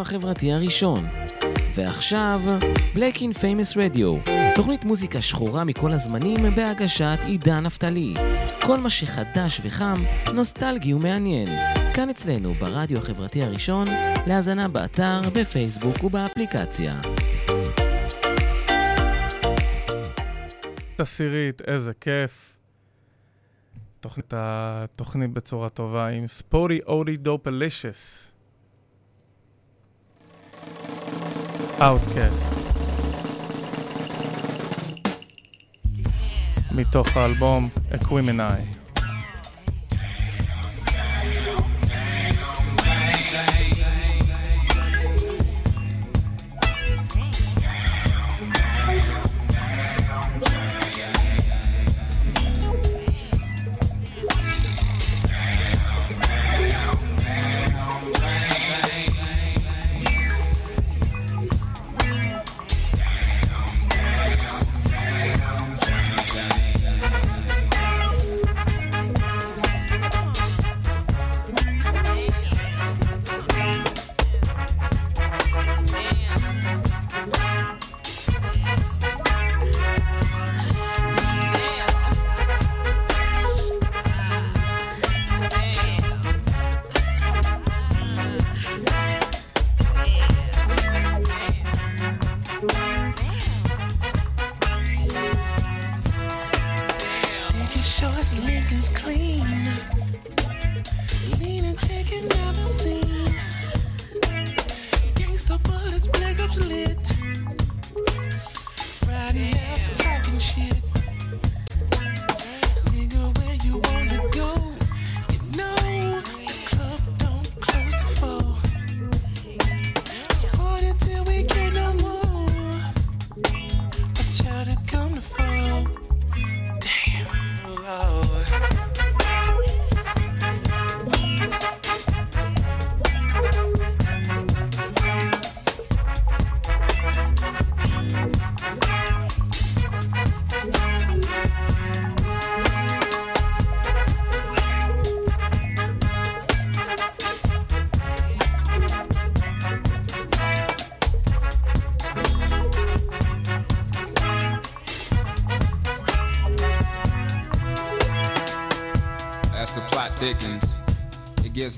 החברתי הראשון. ועכשיו, Black in Famous Radio, תוכנית מוזיקה שחורה מכל הזמנים בהגשת עידן נפתלי. כל מה שחדש וחם, נוסטלגי ומעניין. כאן אצלנו, ברדיו החברתי הראשון, להאזנה באתר, בפייסבוק ובאפליקציה. עשירית, איזה כיף. תוכנית התוכנית בצורה טובה עם ספודי אודי דופלישס. Outcast. מתוך האלבום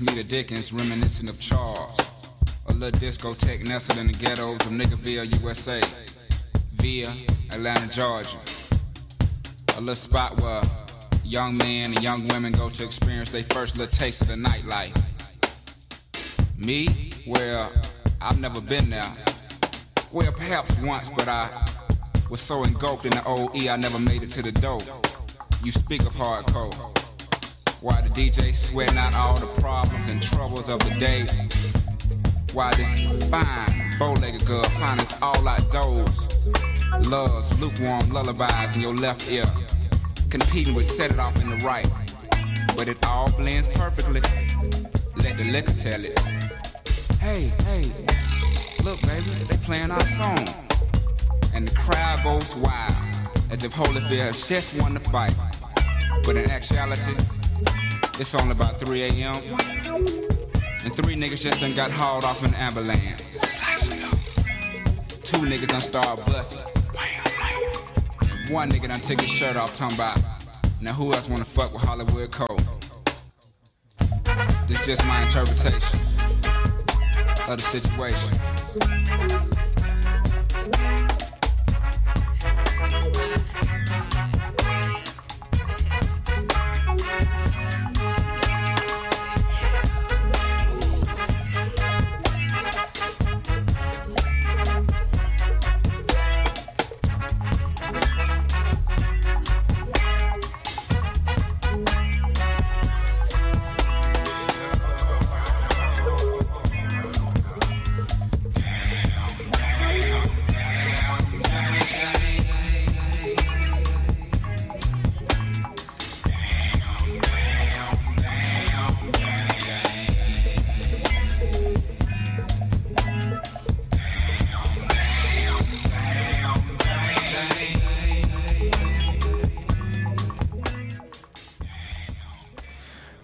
Equimini. Dickens, reminiscent of Charles. A little discotheque nestled in the ghettos of Niggerville, USA, via Atlanta, Georgia. A little spot where young men and young women go to experience their first little taste of the nightlife. Me? Well, I've never been there. Well, perhaps once, but I was so engulfed in the OE I never made it to the door. You speak of hardcore. Why the DJ sweating out all the problems and troubles of the day? Why this fine, bow-legged girl finds all outdoors? Loves lukewarm lullabies in your left ear, competing with set it off in the right. But it all blends perfectly. Let the liquor tell it. Hey, hey, look, baby, they playing our song. And the crowd goes wild, as if Holyfield just won the fight. But in actuality, it's only about 3 a.m. And three niggas just done got hauled off an ambulance. Two niggas done started busting. one nigga done took his shirt off, talking about, now who else wanna fuck with Hollywood Cole? This just my interpretation of the situation.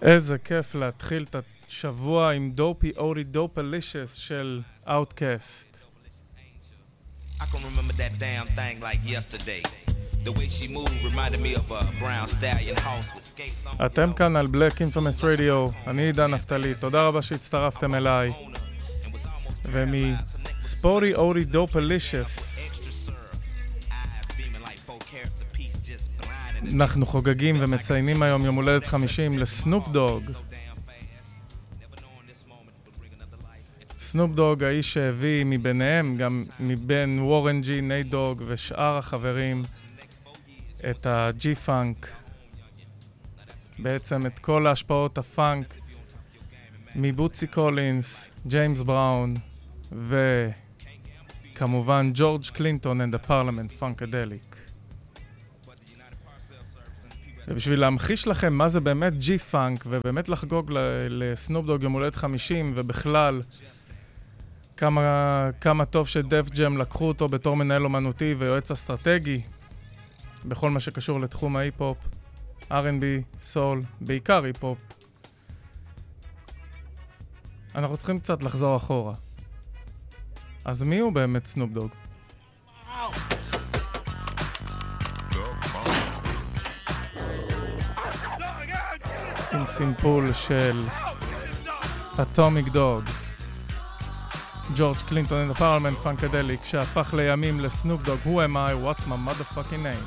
איזה כיף להתחיל את השבוע עם דופי אורי דופלישיוס של Outcast. I can remember that damn thing like yesterday. The way she moved reminded me of a brown stallion house with skates on. אתם כאן על Black Infamous Radio, אני עידן נפתלי, תודה רבה שהצטרפתם אליי. ומספורי אורי דופלישיוס. אנחנו חוגגים ומציינים היום יום הולדת 50 לסנופ דוג. סנופ דוג, האיש שהביא מביניהם, גם מבין וורן ג'י, נייט דוג ושאר החברים, את הג'י פאנק, בעצם את כל ההשפעות הפאנק מבוצי קולינס, ג'יימס בראון וכמובן ג'ורג' קלינטון and the parliament funkadelic. ובשביל להמחיש לכם מה זה באמת ג'י פאנק ובאמת לחגוג לסנופ דוג יום הולדת 50 ובכלל כמה, כמה טוב שדף ג'ם לקחו אותו בתור מנהל אומנותי ויועץ אסטרטגי בכל מה שקשור לתחום ההיפ-הופ, R&B, סול, בעיקר היפ-הופ. אנחנו צריכים קצת לחזור אחורה. אז מי הוא באמת סנופ דוג? עם סימפול של אטומיק דוג. ג'ורג' קלינטון אין הפרלמנט, פאנקדליק, שהפך לימים לסנופ דוג, who am I, what's my motherfucking name.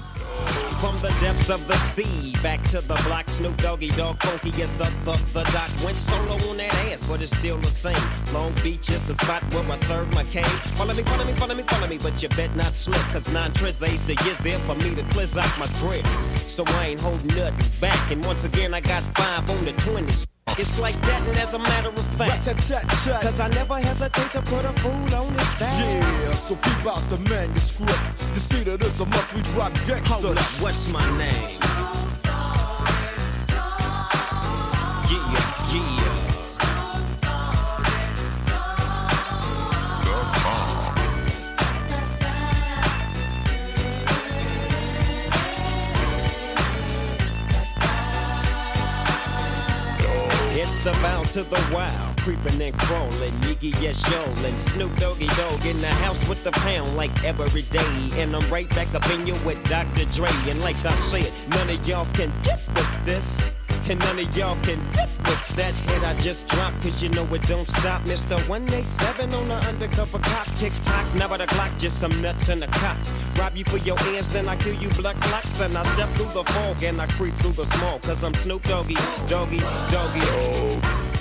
From the depths of the sea, back to the block, Snoop Doggy Dogg Funky is the, the, the doc. Went solo on that ass, but it's still the same. Long Beach is the spot where I serve my cane. Follow me, follow me, follow me, follow me, but you bet not slip, cause nine trips ain't the years there for me to cleanse out my grip. So I ain't holding nothing back, and once again I got five on the 20s. It's like that, and as a matter of fact, cause I never hesitate to put a fool on his back. Yeah, so keep out the manuscript. You see that it's a must we drop gangsta. Hold up, what's my name? Yeah, yeah. Bound to the wild, creeping and crawling, Yiggy yes Snoop Doggy Dogg in the house with the pound like every day, and I'm right back up in you with Dr. Dre, and like I said, none of y'all can get with this. And none of y'all can with that hit I just dropped, cause you know it don't stop. Mr. 187 on the undercover cop. Tick tock, never the clock, just some nuts in the cop. Rob you for your ends, then I kill you blood clocks. And I step through the fog and I creep through the small, cause I'm Snoop Doggy, Doggy, Doggy. Oh.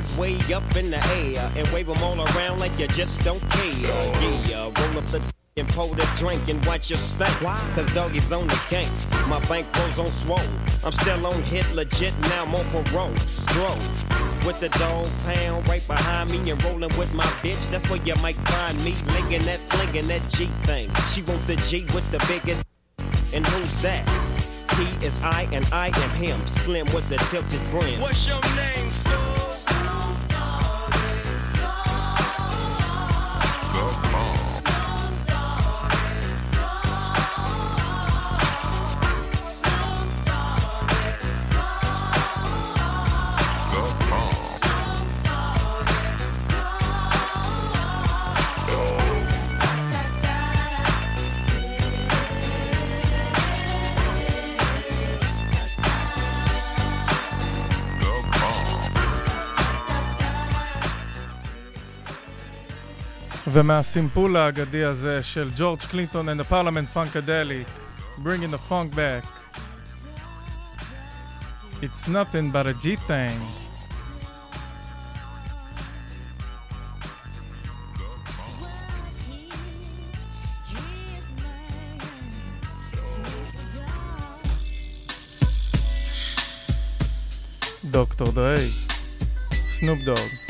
Hands way up in the air and wave them all around like you just don't care. Yeah, roll up the and pour the drink and watch your stank. Cause doggy's on the game. My bank goes on swole. I'm still on hit legit now, I'm on parole. Stroll. With the dog pound right behind me and rolling with my bitch. That's where you might find me. Linking that, flinging that G thing. She want the G with the biggest. And who's that? He is I and I am him. Slim with the tilted brim. What's your name, fool? ומהסימפול האגדי הזה של ג'ורג' קלינטון and the parliament funkadelic, bringing the funk back. It's nothing but a G thing. דוקטור דריי, סנופ דוג.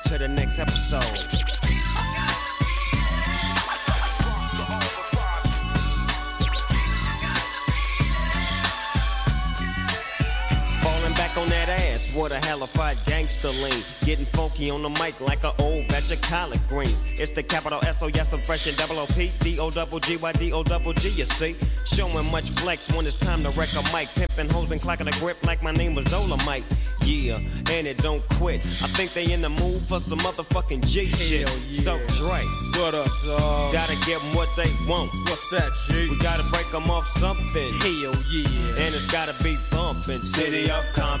to the next episode. Back on that ass, what a halified gangster lean. Getting funky on the mic like an old batch of collard greens. It's the capital S O yes, I'm fresh and double O P D O double G Y D O double G. You see, showing much flex when it's time to wreck a mic. Pimping hoes and clocking a grip like my name was Dolomite. Yeah, and it don't quit. I think they in the mood for some motherfucking G shit. yeah. So Dre, What up, dog? gotta give 'em what they want. What's that, G? We gotta break 'em off something. Hell yeah. And it's gotta be bumpin'. City of Compton.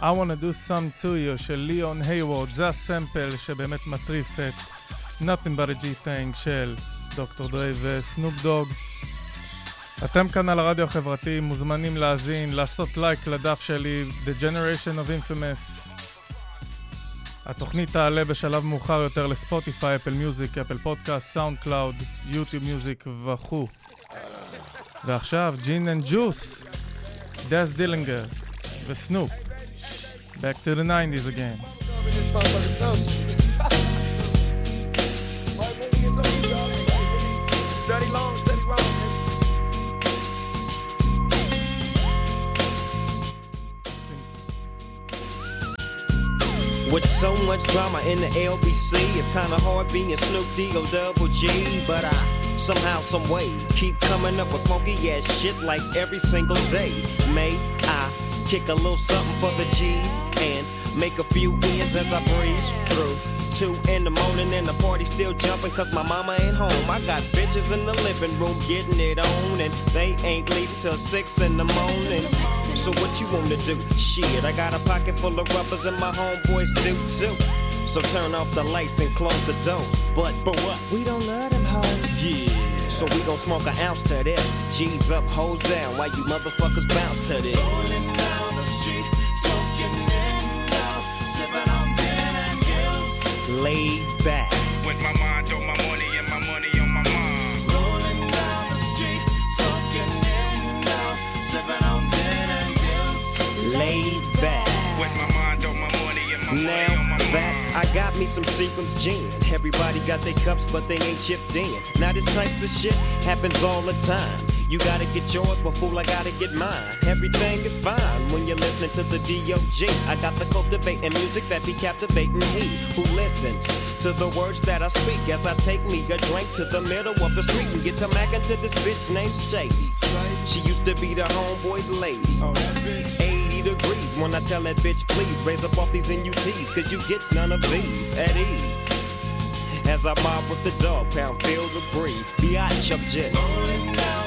I wanna do some to you של ליאון היוורד, זה הסמפל שבאמת מטריף את Nothing but a G-Thing של דוקטור דרי וסנופ דוג. אתם כאן על הרדיו החברתי, מוזמנים להאזין, לעשות לייק לדף שלי, The Generation of Infamous. התוכנית תעלה בשלב מאוחר יותר לספוטיפיי, אפל מיוזיק, אפל פודקאסט, סאונד קלאוד, יוטיוב מיוזיק וכו'. ועכשיו, ג'ין אנד ג'וס, דאז דילינגר וסנופ. Back to the 90s again. With so much drama in the LBC, it's kinda hard being Snoop D-O double G, but I somehow, some way keep coming up with funky ass shit like every single day. May I kick a little something for the G's and make a few ends as I breeze through. Two in the morning and the party still jumping cause my mama ain't home. I got bitches in the living room getting it on and they ain't leaving till six in the morning. So what you wanna do? Shit, I got a pocket full of rubbers and my homeboys do too. So turn off the lights and close the doors. But but what? We don't love them hoes. Yeah. So we gon' smoke an ounce to this. G's up, hoes down, Why you motherfuckers bounce to this. Laid back, With my mind on my money and my money on my mind. Rolling down the street, smoking in out, sipping on gin and juice. Laid back. With my mind on my money and my money Now on my that mind. I got me some Seagram's gin. Everybody got their cups, but they ain't chipped in. Now this type of shit happens all the time. You gotta get yours, but fool, I gotta get mine. Everything is fine when you're listening to the D.O.G. I got the cultivating music that be captivating he who listens to the words that I speak as I take me a drink to the middle of the street and get to mackin' to this bitch named Shady. She used to be the homeboy's lady. 80 degrees when I tell that bitch, please raise up off these NUTs, cause you get none of these at ease. As I mob with the dog pound, feel the breeze. Be I up just.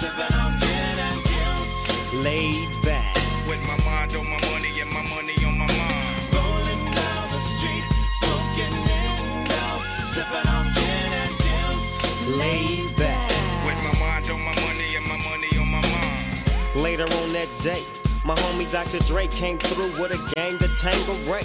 Sipping on gin and juice. laid back. With my mind on my money and my money on my mind. Rolling down the street, smoking in out, sipping on gin and juice. Laid back. With my mind on my money and my money on my mind. Later on that day, my homie Dr. Dre came through with a gang to Tango Ray.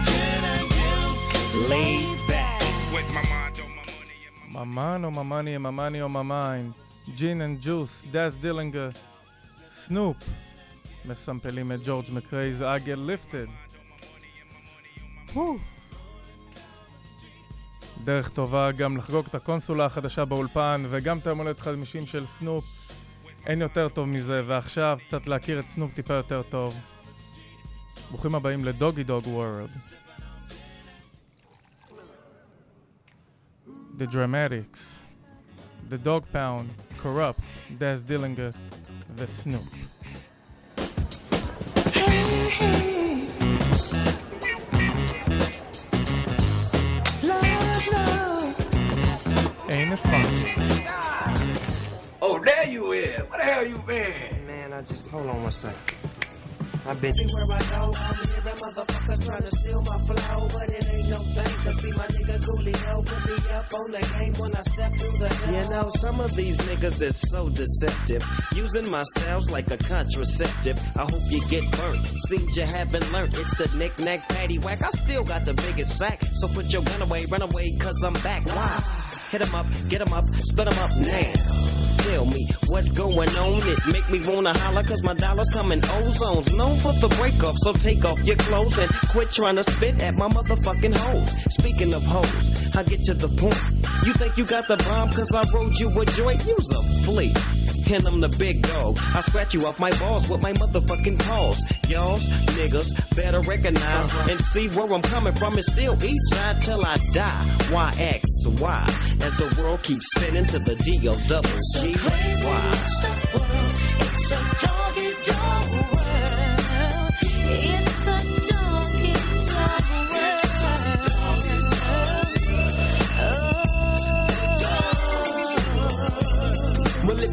ממן או ממני, ממני או ממיין, ג'ין אנד ג'וס, דאז דילינגר, סנופ, מסמפלים את ג'ורג' מקרייז I get lifted. דרך טובה גם לחגוג את הקונסולה החדשה באולפן וגם את היום הולדת 50 של סנופ. אין יותר טוב מזה, ועכשיו קצת להכיר את סנופ טיפה יותר טוב. ברוכים הבאים לדוגי דוג וורד. The Dramatics, The Dogg Pound, Kurupt, Daz Dillinger, The Snoop. Oh, there you is. Where the hell you been? Man, I just hold on one second. I've been Everywhere I go, I'm hearing motherfuckers trying to steal my flow, but it ain't no thing. Cause see my nigga Coolio put me up on the game when I step through the hell. You know, some of these niggas is so deceptive. Using my styles like a contraceptive. I hope you get burnt. Seems you haven't learned. It's the knick-knack patty whack. I still got the biggest sack. So put your gun away, run away, cause I'm back. Why? Hit 'em up, get 'em up, split 'em up now. Tell me what's going on. It make me wanna holler cause my dollars come in ozones. Known for the breakup, so take off your clothes and quit trying to spit at my motherfucking hoes. Speaking of hoes, I get to the point. You think you got the bomb cause I rode you a joint? You's a flea. And I'm the big dog. I scratch you off my balls with my motherfucking paws. Y'all's niggas better recognize and see where I'm coming from. It's still east side till I die. Why X Y as the world keeps spinning to the D O double G Crazy Y. monster world. It's a doggy dog world.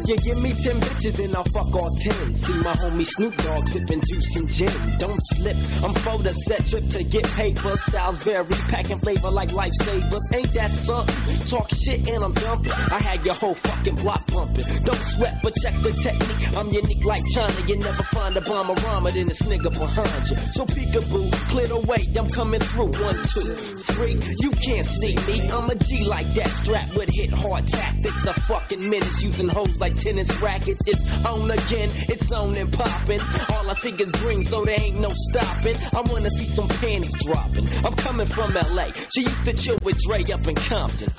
You give me 10 bitches, then I'll fuck all 10. See my homie Snoop Dogg sipping juice and gin. Don't slip, I'm for the set trip to get paper. Styles vary, packing flavor like lifesavers. Ain't that something? Talk shit and I'm dumping. I had your whole fucking block pumping. Don't sweat, but check the technique. I'm unique like China. You never find a bomber rhymer than this nigga behind you. So peekaboo, clear the way, I'm coming through. One, two, three. You can't see me. I'm a G like that, strapped with hit hard tactics. A fucking menace using hoes like tennis rackets. It's on again, it's on and popping. All I see is green, so there ain't no stopping. I wanna see some panties dropping. I'm coming from LA. She used to chill with Dre up in Compton.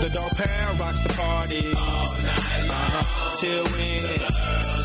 The dog pound rocks the party. All night long. Till when?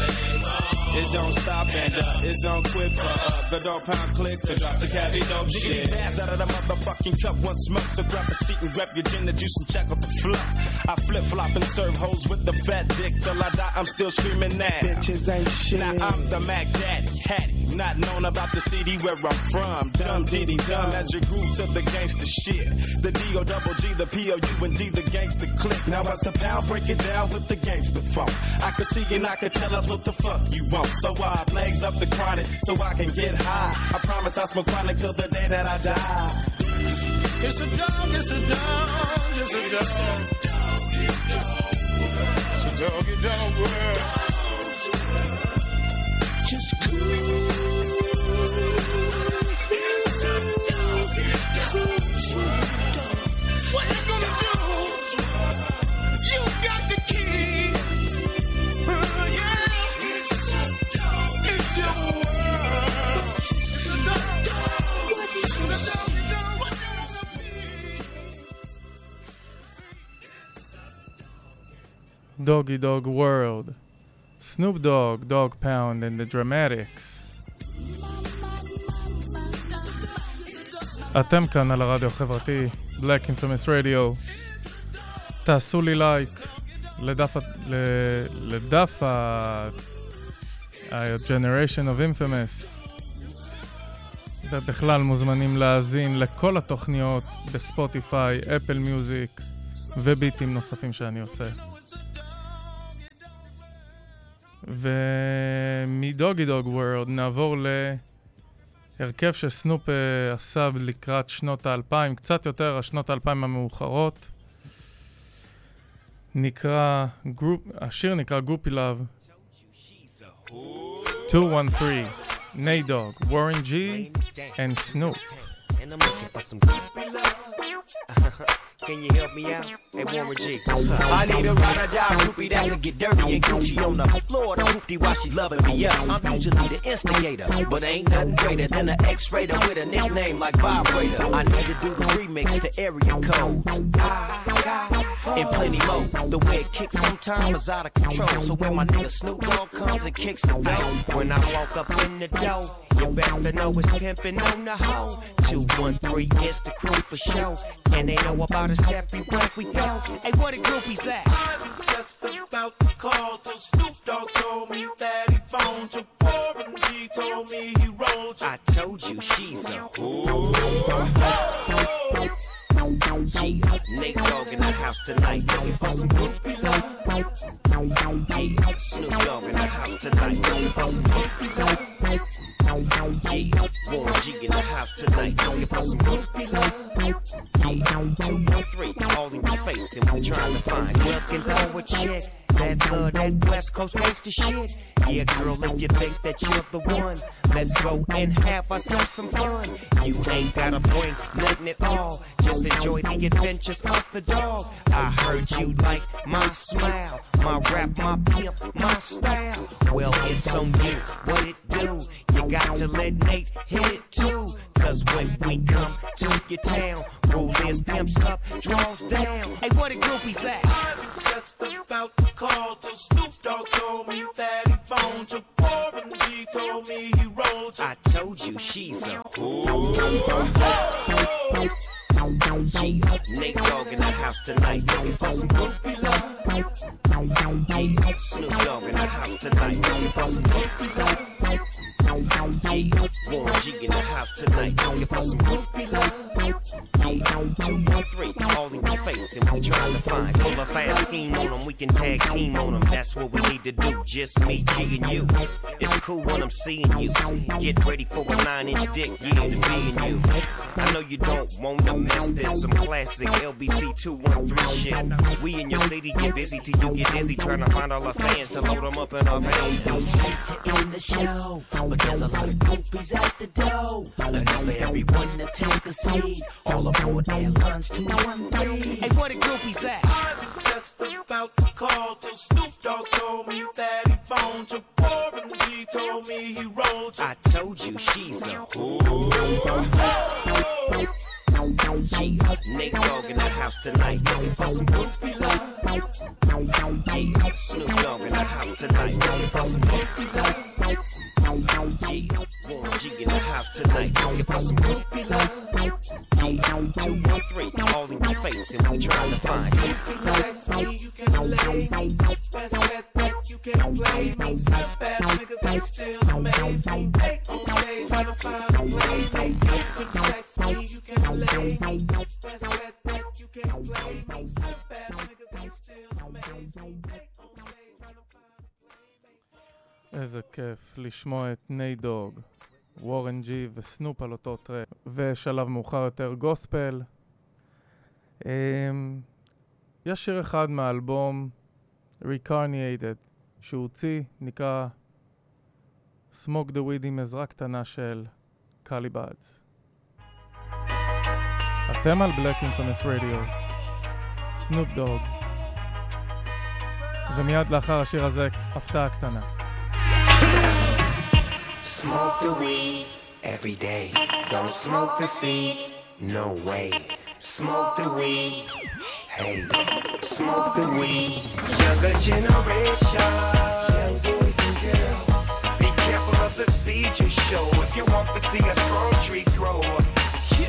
It don't stop and uh, it don't quit for uh, the dog pound click to drop the caddy dope Jiggity shit. jazz out of the motherfucking cup, once smoke. So grab a seat and grab your gin, the juice, and check out the fluff. I flip flop and serve hoes with the fat dick till I die. I'm still screaming that. Bitches ain't shit. Now I'm the Mac Daddy, Hattie, not known about the city where I'm from. Dumb diddy dumb as you grew to the gangster shit. The D O double G, the P O U and D, the gangster click. Now as the pound break it down with the gangster funk. I can see and I can tell us what the fuck you want. So I legs up the chronic so I can get high. I promise I smoke chronic till the day that I die. It's a dog, it's a dog, it's a dog. It's a doggy dog world. Just cool. It's a doggy dog world. What you gonna do? Doggy Dog World. Snoop Dogg, Dog Pound and the Dramatics. אתם כאן על הרדיו החברתי, Black Infamous Radio. תעשו לי לייק לדף, ל- לדף ה... ה-Generation of Infamous. ובכלל מוזמנים להאזין לכל התוכניות בספוטיפיי, אפל מיוזיק וביטים נוספים שאני עושה. ומדוגי דוג וורד נעבור להרכב שסנופ אה, עשה לקראת שנות האלפיים, קצת יותר השנות האלפיים המאוחרות. נקרא, גרופ, השיר נקרא גרופי לאב. 213, ניידוג, וורן ג'י and סנופ. And I'm looking for some groupie love. Can you help me out? Hey, Warren G, what's up? I need a ride or die groupie that could get dirty and Gucci on the floor. The groupie while she loving me up. I'm usually the instigator, but ain't nothing greater than an X-rater with a nickname like Vibrator. I need to do the remix to area codes. And plenty more. The way it kicks sometimes is out of control. So when my nigga Snoop Dogg comes and kicks the door, when I walk up in the door, you best to know it's pimping on the hoe. 213 is the crew for show. And they know about us everywhere we go. Hey, what the groupies at? I was just about to call till Snoop Dogg told me that he phoned you. Warren G told me he rolled you. I told you she's a Yeah, Nate Dogg in the house tonight. Looking for some groupie love. Yeah, Snoop Dogg in the house tonight. Looking for some groupie love. Yeah, Warren G in the house tonight. Looking some love. Yeah, two, one, three, all in your face, and we trying to find looking for a chick. That love, that West Coast gangsta shit. Yeah, girl, if you think that you're the one, let's go and have ourselves some fun. You ain't gotta bring nothing at all. Just enjoy the adventures of the dog. I heard you like my smile, my rap, my pimp, my style. Well, it's on you. What it do? You got to let Nate hit it too. Cause when we come to your town, rule is pimps up, draws down. Hey, what the groupies at? I was just about to call till Snoop Dogg told me that he phoned you. Warren G told me he rolled. I told you she's a Yeah, Nate Dogg in the house tonight. Looking for some love. Yeah, Snoop Dogg in the house tonight. Looking for some love. Warren G in the house tonight. Looking for two, one, three, all in your face, and we trying to find. Pull a fast scheme on we can tag team on. That's what we need to do. Just me, G, and you. It's cool when I'm seeing you. Get ready for a nine-inch dick, yeah, to be in you. I know you don't wanna miss this. Some classic LBC 213 shit. We in your city get busy till you get dizzy trying to find all our fans to load them up in our vans. to end the show, but there's a lot of groupies at the door. Enough for everyone to take a seat. All aboard Airlines 213. Hey, what the groupies at? I was just about to call till Snoop Dogg told me that he phoned you. Warren G told me he rolled you. I told you she's a Yeah, Nate Dogg in the house tonight. Looking for some groupie love. Yeah, Snoop Dogg in the house tonight. Looking for some groupie love. Yeah, Warren G in the house tonight. Looking for some groupie love. Yeah, one, all in your face, and we trying to find you. Sex me, you can lay. Best bet that you can play. Me some bad niggas they still amaze me. They on stage trying to find a play. With sex me, you can lay. Best bet that you can play. Some איזה כיף לשמוע את ניי דוג, וורן ג'י וסנופ על אותו טרק, ושלב מאוחר יותר גוספל. Um, יש שיר אחד מהאלבום Recarnated שהוא הוציא, נקרא Smoke the Weed עם עזרה קטנה של קליבאדס. אתם על בלק אינפונס רדיו, סנופ דוג, ומיד לאחר השיר הזה, הפתעה קטנה. Smoke the weed every day. Don't smoke the seeds, no way. Smoke the weed, hey. Smoke the weed. Younger generation, young boys and girls. Be careful of the seeds you show if you want to see a strong tree grow.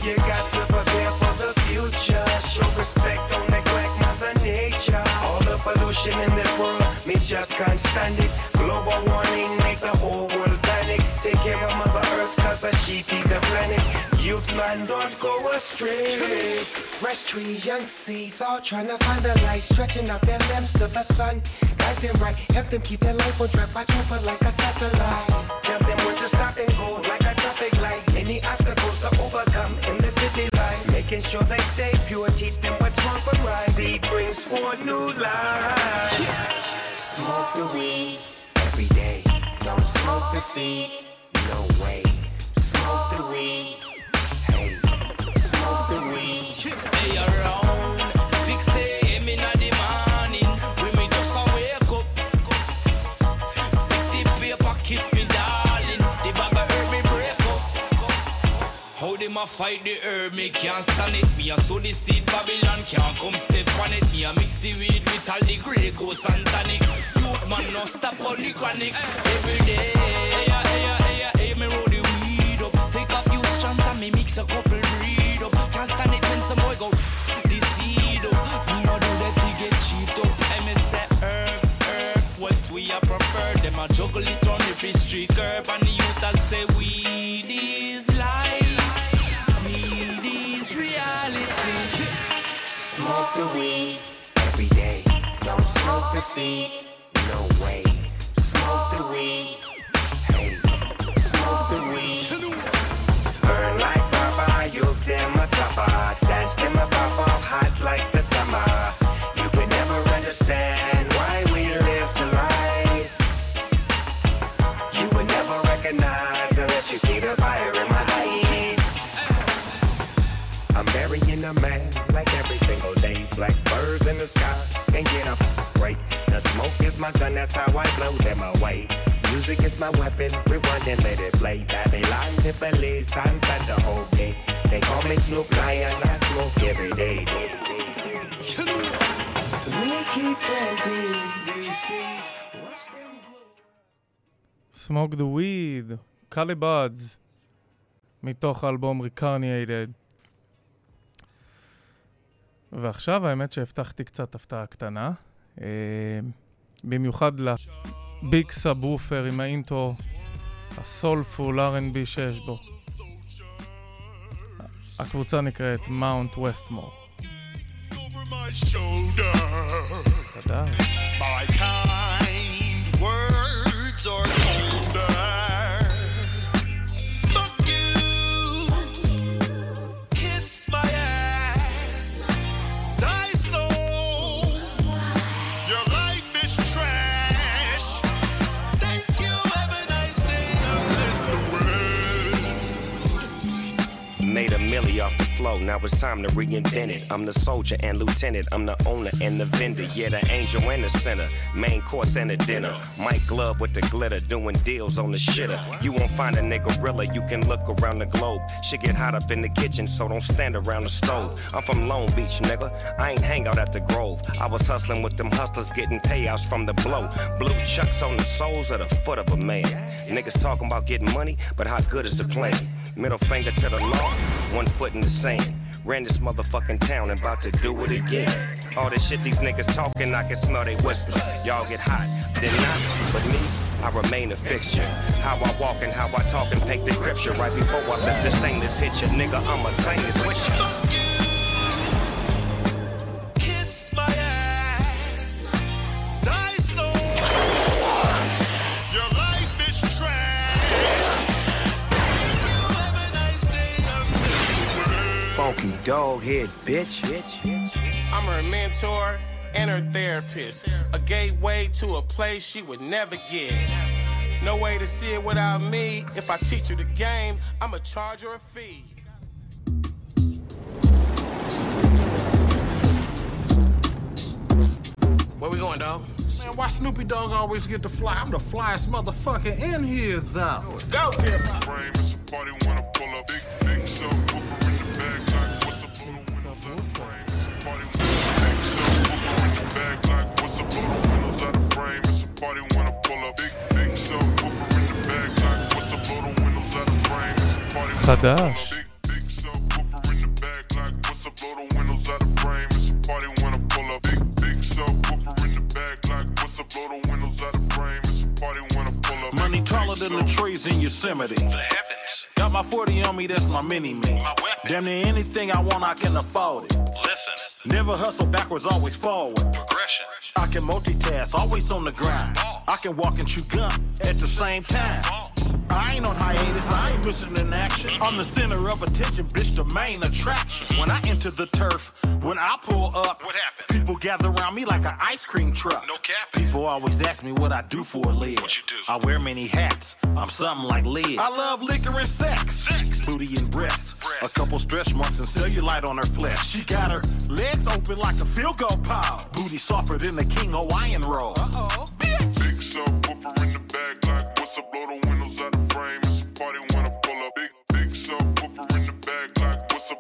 You got to prepare for the future. Show respect, don't neglect Mother Nature. All the pollution in this world, me just can't stand it. Global warming make the whole world. Take care of Mother Earth, cause she feed the planet. Youth man, don't go astray. Fresh trees, young seeds, all trying to find the light, stretching out their limbs to the sun. Guide them right, help them keep their life on track, watch over like a satellite. Tell them when to stop and go like a traffic light. Any obstacles to overcome in the city life. Making sure they stay pure, teach them what's wrong from right. Seed brings forth new life. Smoke the weed every day. Don't smoke the seeds, no way. Smoke the weed, hey. Smoke the weed. Hey, around 6 a.m. in the morning, when me just a wake up. Stick the paper, kiss me, darling. The bag of me break up. How them a fight the herb, me can't stand it. Me a sow the seed, Babylon can't come step on it. Me a mix the weed with all the Grey Goose and tonic. Youth man no stop on the chronic. Every day, me mix a couple breed up. Can't stand it when some boy go seed up. Me no do that he get cheaped up. Say herb, herb, what we a prefer. Them a juggle it on every street curb and the youth a say weed is life, weed is reality. Smoke the weed every day. Don't smoke the seeds, no way. Smoke the weed, is my weapon, rewind and let it play. Babylon, Tiffany, sunset the whole day. They call me Snoop Lion, I smoke every day. We keep. Watch them Smoke the Weed, קליבאדס, מתוך האלבום Recarnated. ועכשיו האמת שהבטחתי קצת הפתעה קטנה, אה, במיוחד לביג סאבופר עם האינטרו הסולפול R&B שיש בו. הקבוצה נקראת מאונט ווסטמור. my flow, now it's time to reinvent it. I'm the soldier and lieutenant, I'm the owner and the vendor. Yeah, the angel and the center, main course and a dinner. Mike Glove with the glitter, doing deals on the shitter. You won't find a nigga realer, you can look around the globe. Shit get hot up in the kitchen, so don't stand around the stove. I'm from Long Beach, nigga. I ain't hang out at the Grove. I was hustling with them hustlers, getting payouts from the blow. Blue chucks on the soles of the foot of a man. Niggas talking about getting money, but how good is the plan? Middle finger to the law, one foot in the sand. Ran this motherfucking town and about to do it again. All this shit these niggas talking, I can smell they whispers. Y'all get hot, then not, but me, I remain a fixture. How I walk and how I talk and paint the scripture. Right before I let this stainless hit you, nigga, I'ma sing this you. Dog head, bitch. I'm her mentor and her therapist. A gateway to a place she would never get. No way to see it without me. If I teach her the game, I'ma charge her a fee. Where we going, dog? Man, why Snoopy Dogg always get to fly? I'm the flyest motherfucker in here, though. Let's go, Frame is a party when I pull up. Big, big subwoofer up. Money taller than the trees in Yosemite. The heavens. Got my 40 on me, that's my mini me. Damn near anything I want, I can afford it. Listen. Never hustle backwards, always forward. Progression. I can multitask, always on the grind. I can walk and chew gum at the same time. I ain't on hiatus, I ain't missing in action. I'm the center of attention, bitch, the main attraction. When I enter the turf, when I pull up, what happened? People gather around me like an ice cream truck. No cap. People always ask me what I do for a live. What you do? I wear many hats. I'm something like Liz. I love liquor and sex. Booty and breasts. A couple stretch marks and cellulite on her flesh. She got her legs open like a field goal pile. Booty softer than the King Hawaiian roll. Uh-oh. Big subwoofer in the bag like what's up, blow the windows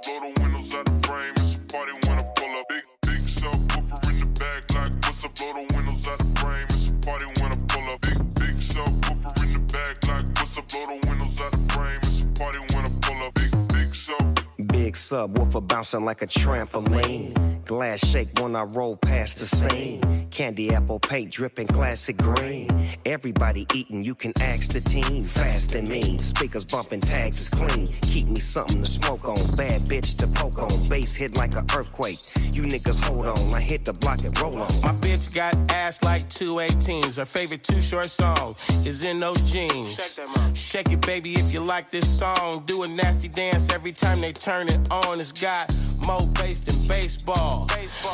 blow the windows out the frame. It's a party when I pull up. Big, big subwoofer in the bag like what's up, blow the windows out the frame. It's a party when I pull up. Big, big subwoofer in the bag like what's up, blow the windows out the frame. It's a party sub. Big subwoofer bouncing like a trampoline. Glass shake when I roll past the scene. Candy apple paint dripping classic green. Everybody eating, you can ask the team. Fast and mean, speakers bumping, tags is clean. Keep me something to smoke on. Bad bitch to poke on. Bass hit like an earthquake. You niggas hold on. I hit the block and roll on. My bitch got ass like two 18s. Her favorite Too Short song is in those jeans. Shake it, baby, if you like this song. Do a nasty dance every time they turn it on. It's got more bass than baseball.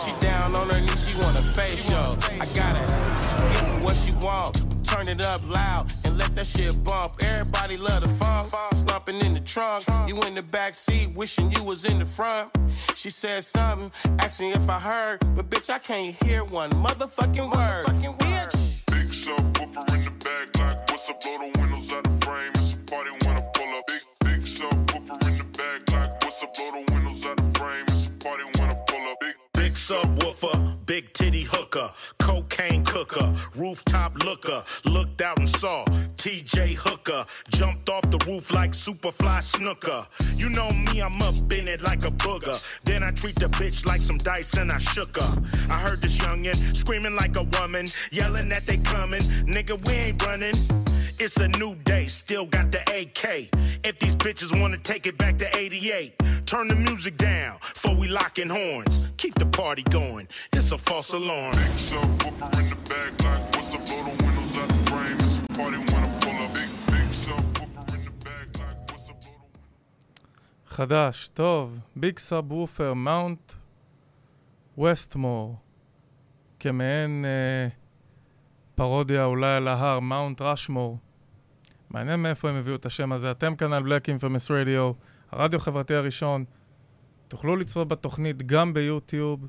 She down on her knees, she want a facial. I got it. Give her what she want. Turn it up loud and let that shit bump. Everybody love the funk. Slumping in the trunk. You in the back seat, wishing you was in the front. She said something, asking if I heard. But bitch, I can't hear one motherfucking word. Bitch. Big subwoofer in the bag like what's up, blow the cooker, rooftop looker, looked out and saw TJ Hooker, jumped off the roof like Superfly Snuka. You know me, I'm up in it like a booger. Then I treat the bitch like some dice and I shook her. I heard this youngin' screaming like a woman, yelling that they coming. Nigga, we ain't running. It's a new day, still got the AK. If these bitches wanna take it back to 88, turn the music down before we lock in horns. Keep the party going, it's a false alarm. big in the bag like what's up, the windows out the frame. It's a party חדש, טוב. ביג סאב וופר, מאונט ווסטמור. כמעין אה, פרודיה אולי על ההר, מאונט רשמור. מעניין מאיפה הם הביאו את השם הזה. אתם כאן על בלק אינפרמס רדיו, הרדיו החברתי הראשון. תוכלו לצפות בתוכנית גם ביוטיוב,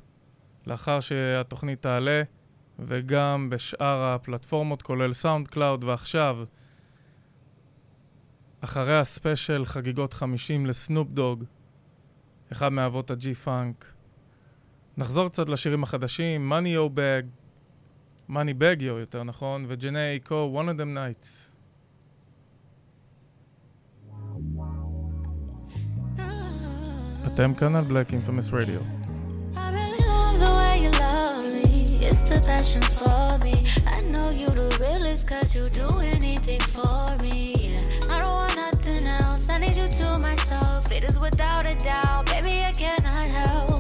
לאחר שהתוכנית תעלה, וגם בשאר הפלטפורמות, כולל סאונד קלאוד, ועכשיו, אחרי הספיישל חגיגות 50 לסנופ דוג, אחד מאבות הג'י פאנק. נחזור קצת לשירים החדשים, Money O Bag, Money Bag Yo יותר נכון, וג'ני קו, One of them nights. אתם כאן על Black Infamous Radio. Cause you do anything for me. I need you to myself. It is without a doubt. Baby, I cannot help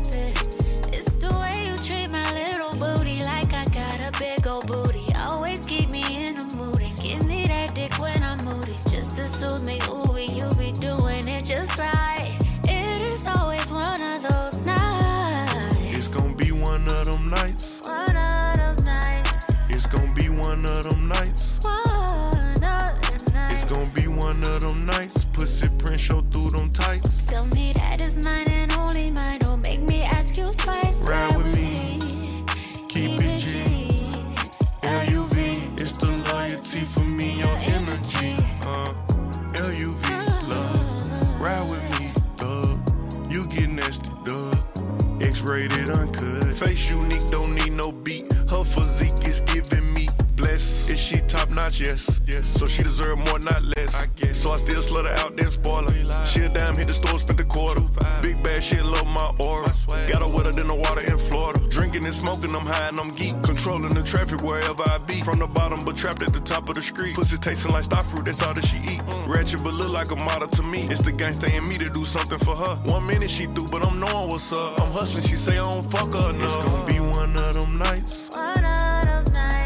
Yes. Yes. So she deserve more, not less. I guess. So I still slut her out, then spoil her. She a dime, hit the store, spent a quarter. Big bad shit, love my aura. Got her wetter than the water in Florida. Drinking and smoking, I'm high and I'm geek. Controlling the traffic wherever I be. From the bottom, but trapped at the top of the street. Pussy tasting like star fruit, that's all that she eat. Mm. Ratchet, but look like a model to me. It's the gangsta in me to do something for her. One minute she through, but I'm knowing what's up. I'm hustling, she say I don't fuck her enough. It's gonna be one of them nights. One of those nights.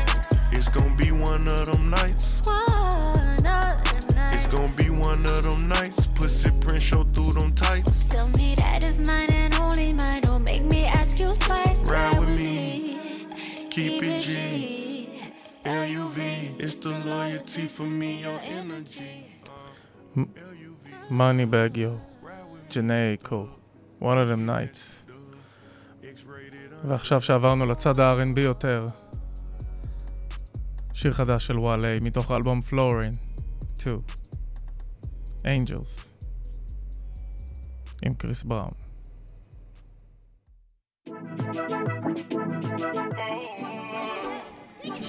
It's gonna be one of them nights. Keep it G. L-U-V. It's the loyalty for me, your energy. Money Bag Yo, קו, One of them nights. ועכשיו שעברנו לצד ה-R&B יותר, שיר חדש של וואלה מתוך האלבום פלורין, 2, Angels, עם קריס בראון.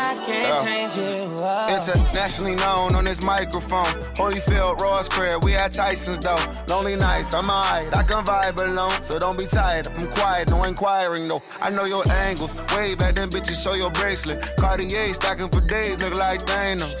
you know the way to pose. You know, you know your angle. I can't tame you. I Yeah, tame you. Wale, I can't. yeah. I can't Yeah. change you. Oh. Internationally known on this microphone. Holyfield, Ross Crab, we at Tyson's though. Lonely nights, I'm alright. I can vibe alone, so don't be tired. I'm quiet, no inquiring though. I know your angles. Way back then, bitches, show your bracelet. Cartier stacking for days, look like Thanos.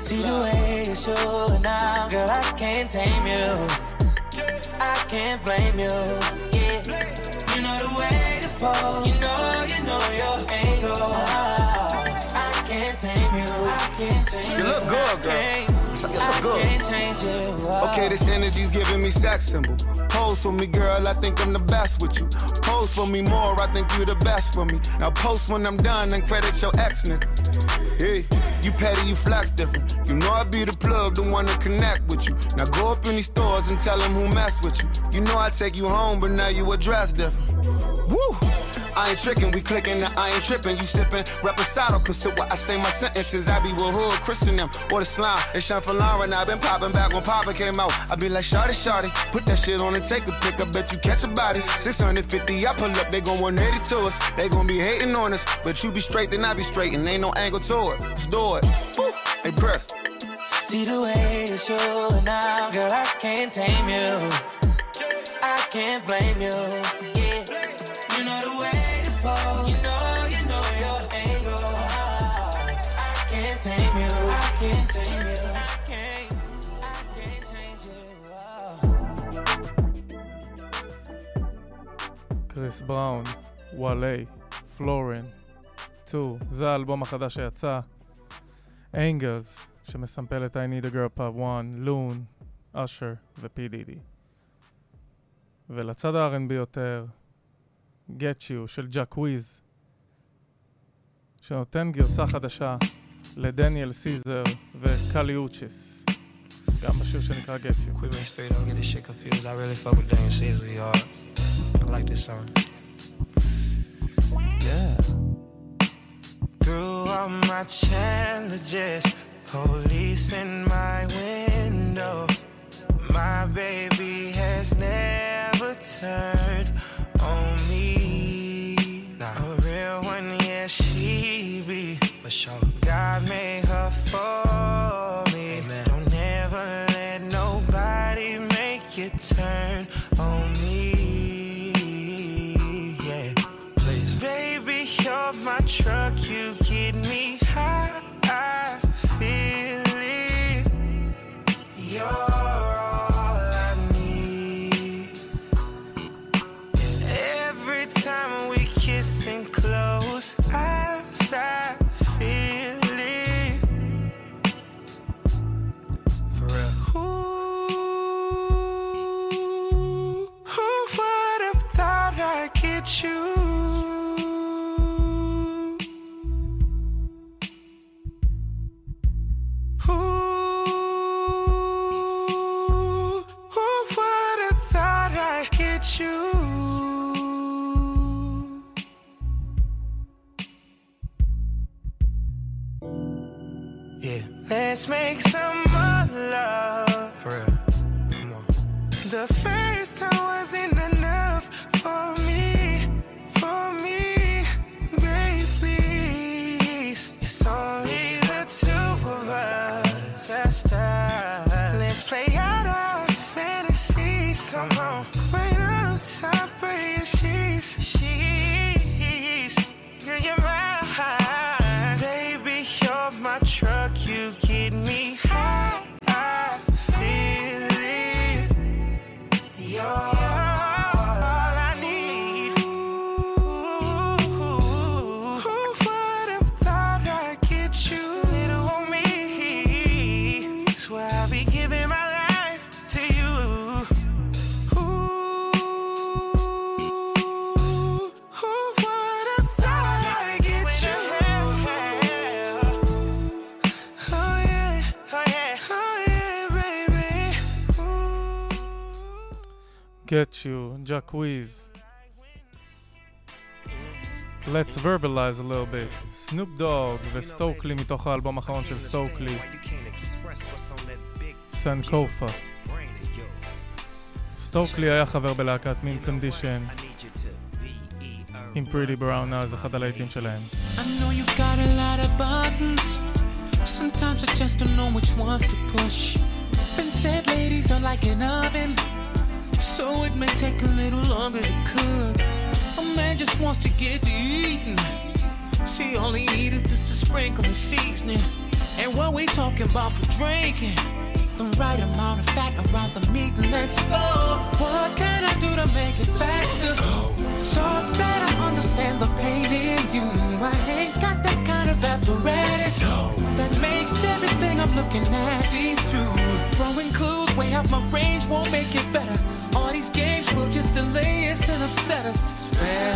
See the way you're showing now, girl, I can't tame you. I can't blame you. Yeah, you know the way to pose. You know, you know your angle. I can't tame you. I can't tame You You look good, girl. You look I good. can't change you. Okay, this energy's giving me sex symbol. Pose for me, girl, I think I'm the best with you. Pose for me more, I think you're the best for me. Now post when I'm done and credit your ex nigga. Hey, you petty, you flex different. You know I be the plug, the one to connect with you. Now go up in these stores and tell them who mess with you. You know I take you home, but now you address different. Woo! I ain't tricking, we clicking, now I ain't tripping. You sipping, reposado, consider what I say my sentences. I be with hood, Christian them, or the slime. It's Sean for Lauren, I been popping back when Papa came out. I be like, Shorty, Shorty, put that shit on and take a pic. I bet you catch a body. 650, I pull up, they gon' 180 to us. They gon' be hating on us, but you be straight, then I be straight, and ain't no angle to it. Let's do it. Hey, Chris. See the way you're showing now, girl, I can't tame you. I can't blame you קריס בראון, וואלי, פלורן, 2, זה האלבום החדש שיצא. אנגלס, שמסמפל את I Need a Girl Pub 1, לון, אשר ו-PDD. ולצד ה-R&B יותר, Get You של ג'אק וויז, שנותן גרסה חדשה לדניאל סיזר וקליוצ'יס, גם בשיר שנקרא Get You. Like this song. Yeah. Through all my challenges, police in my window. My baby has never turned on me. Nah. A real one, yeah, she be. For sure. God made her for me. Amen. Don't ever let nobody make you turn on me. My truck, you get You, ג'אק וויז. Let's verbalize a little bit. סנופ דוג וסטוקלי מתוך האלבום האחרון של סטוקלי. סנקופה. סטוקלי היה חבר בלהקת מין קונדישן. עם פריטי בראון אז אחד הלהיטים שלהם. Sometimes I just don't know which ones to push. Been said ladies are like an oven, so it may take a little longer to cook. A man just wants to get to eating. See, all he needs is just to sprinkle the seasoning. And what we talking about for drinking? The right amount of fat around the meat, and let's go. What can I do to make it faster? So that I understand the pain in you. I ain't got that kind of apparatus that makes everything I'm looking at see through. Throwing clues way out my range won't make it better. Upset us. Spell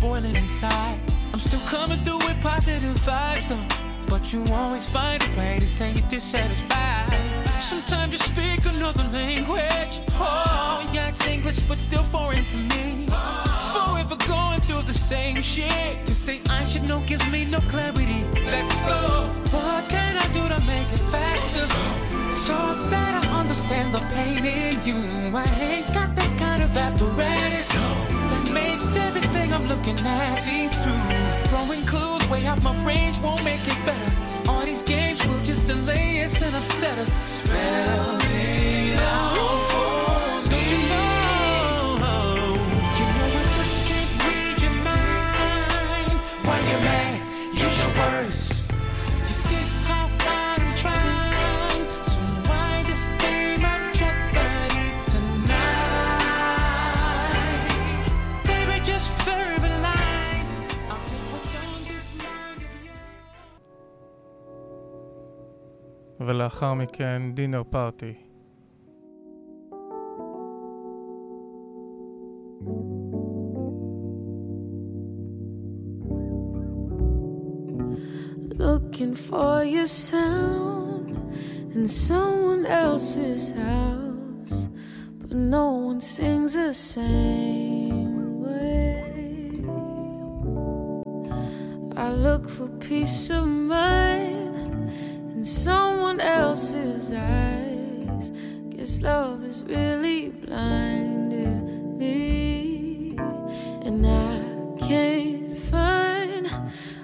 boiling inside. I'm still coming through with positive vibes though. But you always find a way to say you're dissatisfied. Sometimes you speak another language. Oh, yeah, it's English, but still foreign to me. Forever going through the same shit. To say I should know gives me no clarity. Let's go. What can I do to make it faster? So that I understand the pain in you. I ain't got that kind of apparatus makes everything I'm looking at see through. Throwing clues way out my range won't make it better. All these games will just delay us and upset us. Spell it out ולאחר מכן דינר פארטי. Looking for your sound in someone else's house, but no one sings the same way. I look for peace of mind in someone else's eyes. Guess love has really blinded me, and I can't find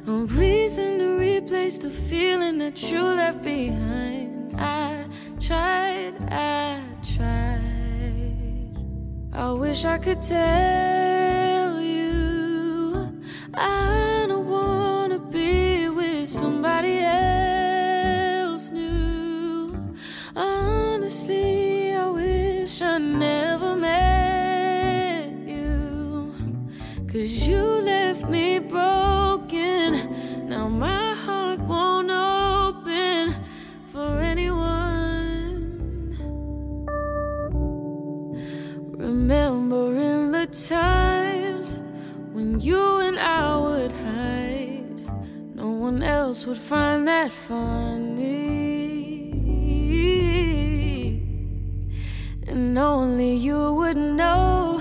a reason to replace the feeling that you left behind. I tried, I tried. I wish I could tell you I don't wanna be with somebody else wish I never met you. Cause you left me broken. Now my heart won't open for anyone. Remembering the times when you and I would hide. No one else would find that funny. And only you would know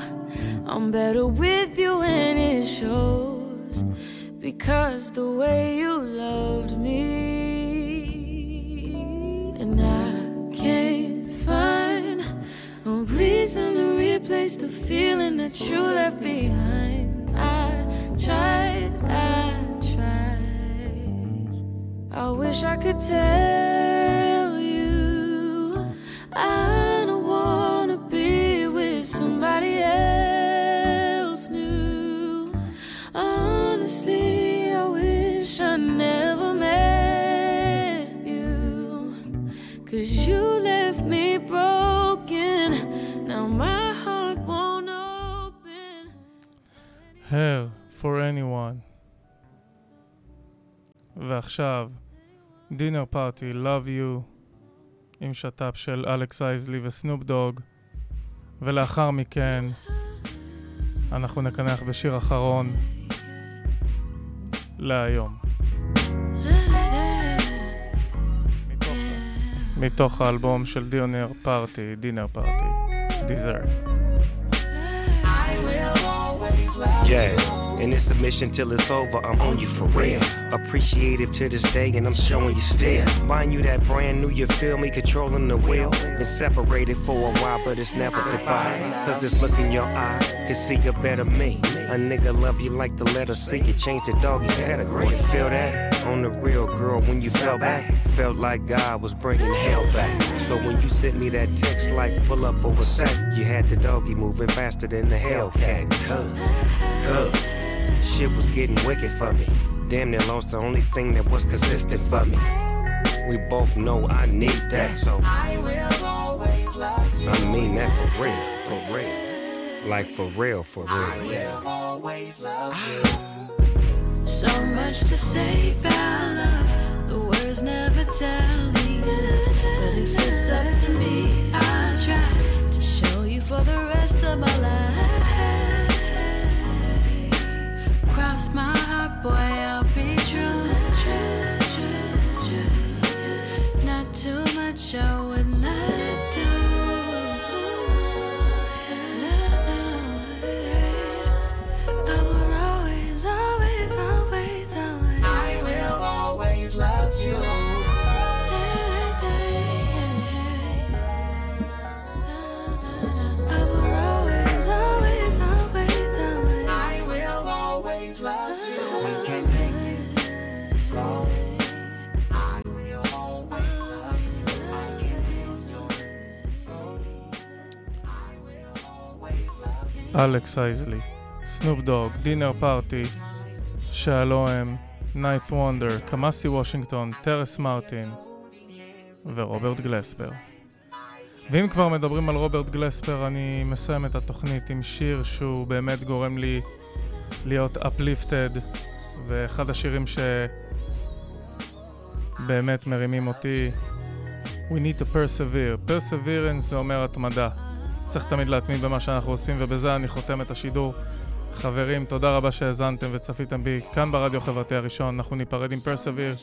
I'm better with you and it shows. Because the way you loved me. And I can't find a reason to replace the feeling that you left behind. I tried, I tried. I wish I could tell For anyone. ועכשיו, דינר פארטי, Love You, עם שת"פ של אלכס אייזלי וסנופ דוג, ולאחר מכן, אנחנו נקנח בשיר אחרון להיום. מתוך האלבום של דיונר פארטי, דינר פארטי, דיזרט. Yeah, in this submission till it's over, I'm on you for real. Appreciative to this day, and I'm showing you still. Buying you that brand new, you feel me, controlling the wheel. Been separated for a while, but it's never goodbye. Cause this look in your eye, can see a better me. A nigga love you like the letter C, you changed the doggy's pedigree. You feel that? On the real girl, when you fell back, felt like God was bringing hell back. So when you sent me that text like pull up for a sec, you had the doggy moving faster than the Hellcat. Cuz, cuz, shit was getting wicked for me. Damn near lost the only thing that was consistent for me. We both know I need that, so I will always love you. I mean that for real, for real. Like for real, for I real. will always love you. So much to say about love, the words never tell me. But if it's up to me, I'll try to show you for the rest of my life. Cross my heart, boy, I'll be true. Not too much, I אלכס אייזלי, סנופ דוג, דינר פארטי, הם, נייט וונדר, קמאסי וושינגטון, טרס מרטין ורוברט גלספר. ואם כבר מדברים על רוברט גלספר, אני מסיים את התוכנית עם שיר שהוא באמת גורם לי להיות uplifted, ואחד השירים שבאמת מרימים אותי, We need to persevere. perseverance זה אומר התמדה. צריך תמיד להתמיד במה שאנחנו עושים, ובזה אני חותם את השידור. חברים, תודה רבה שהאזנתם וצפיתם בי כאן ברדיו החברתי הראשון. אנחנו ניפרד עם פרסביר,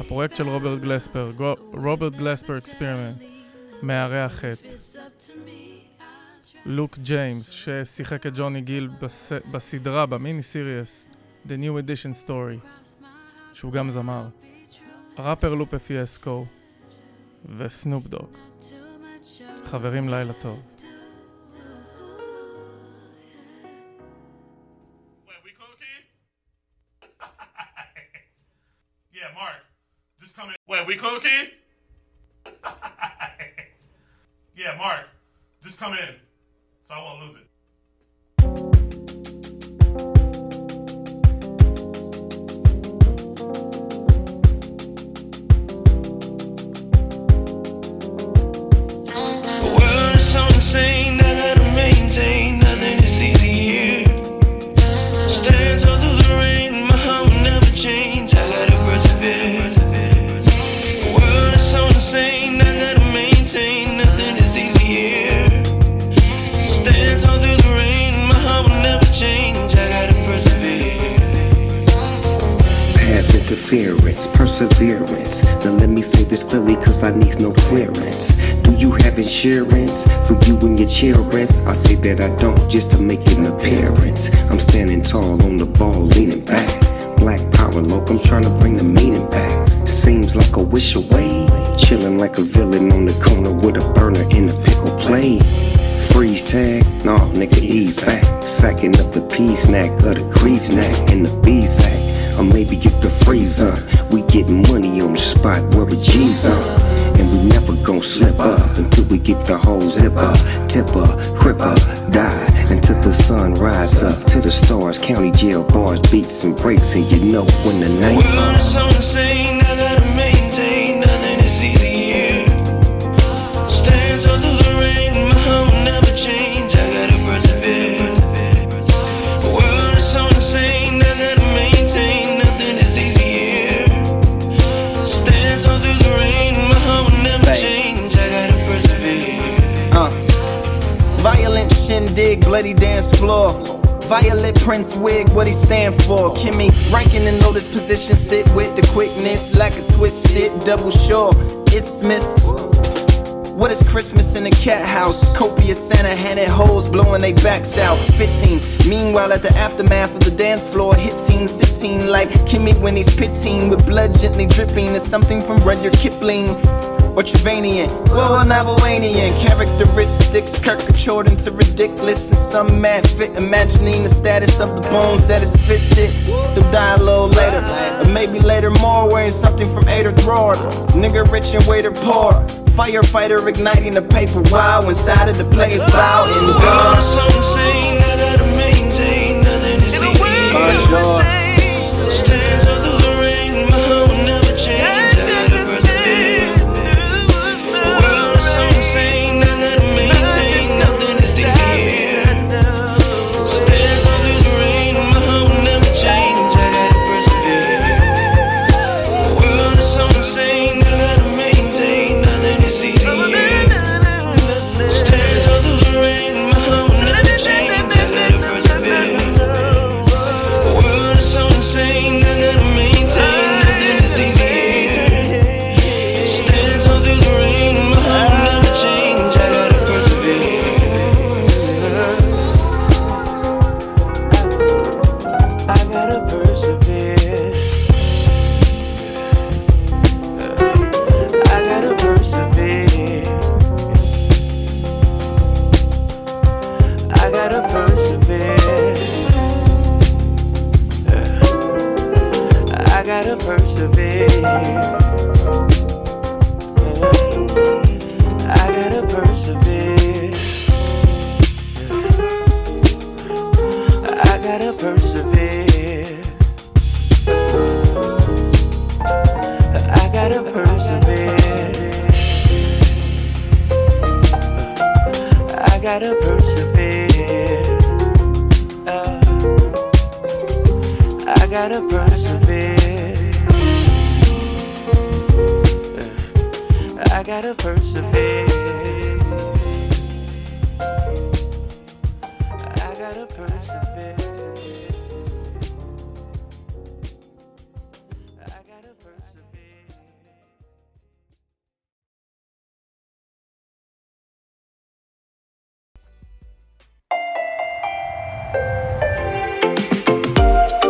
הפרויקט של רוברט גלספר, רוברט גלספר אקספרימנט, מארח את לוק ג'יימס, ששיחק את ג'וני גיל בס... בסדרה, במיני סיריוס, The New Edition Story, שהוא גם זמר. ראפר לופה פיאסקו וסנופ דוג. חברים, לילה טוב. We cool, Keith? yeah, Mark, just come in, so I won't lose it. Interference, perseverance. Now let me say this clearly cause I need no clearance. Do you have insurance for you and your children? I say that I don't just to make an appearance. I'm standing tall on the ball, leaning back. Black power loc, I'm trying to bring the meaning back. Seems like a wish away. Chilling like a villain on the corner with a burner in a pickle plate. Freeze tag, nah, nigga, ease back. Sacking up the pea snack of the grease neck and the bee. Or maybe it's the freezer. We get money on the spot where the G's on. And we never gon' slip up until we get the whole zipper, tipper, cripper, die until the sun rise up to the stars. County jail bars, beats and breaks, and you know when the night shindig, bloody dance floor. Violet Prince wig, what he stand for? Kimmy ranking in lotus position, sit with the quickness, like a twisted double sure. It's Miss. What is Christmas in a cat house? Copious Santa handed hoes blowing they backs out. 15. Meanwhile, at the aftermath of the dance floor, hit scene sitting like Kimmy when he's pitting with blood gently dripping. It's something from Rudyard Kipling or Trevanian. Well, Navalanian characteristics caricatured into ridiculous and some mad fit, imagining the status of the bones that is fisted. They'll die a little later, or maybe later more, wearing something from Ader Drawer. Nigga rich and waiter poor. Firefighter igniting the paper while inside of the players bow and So go.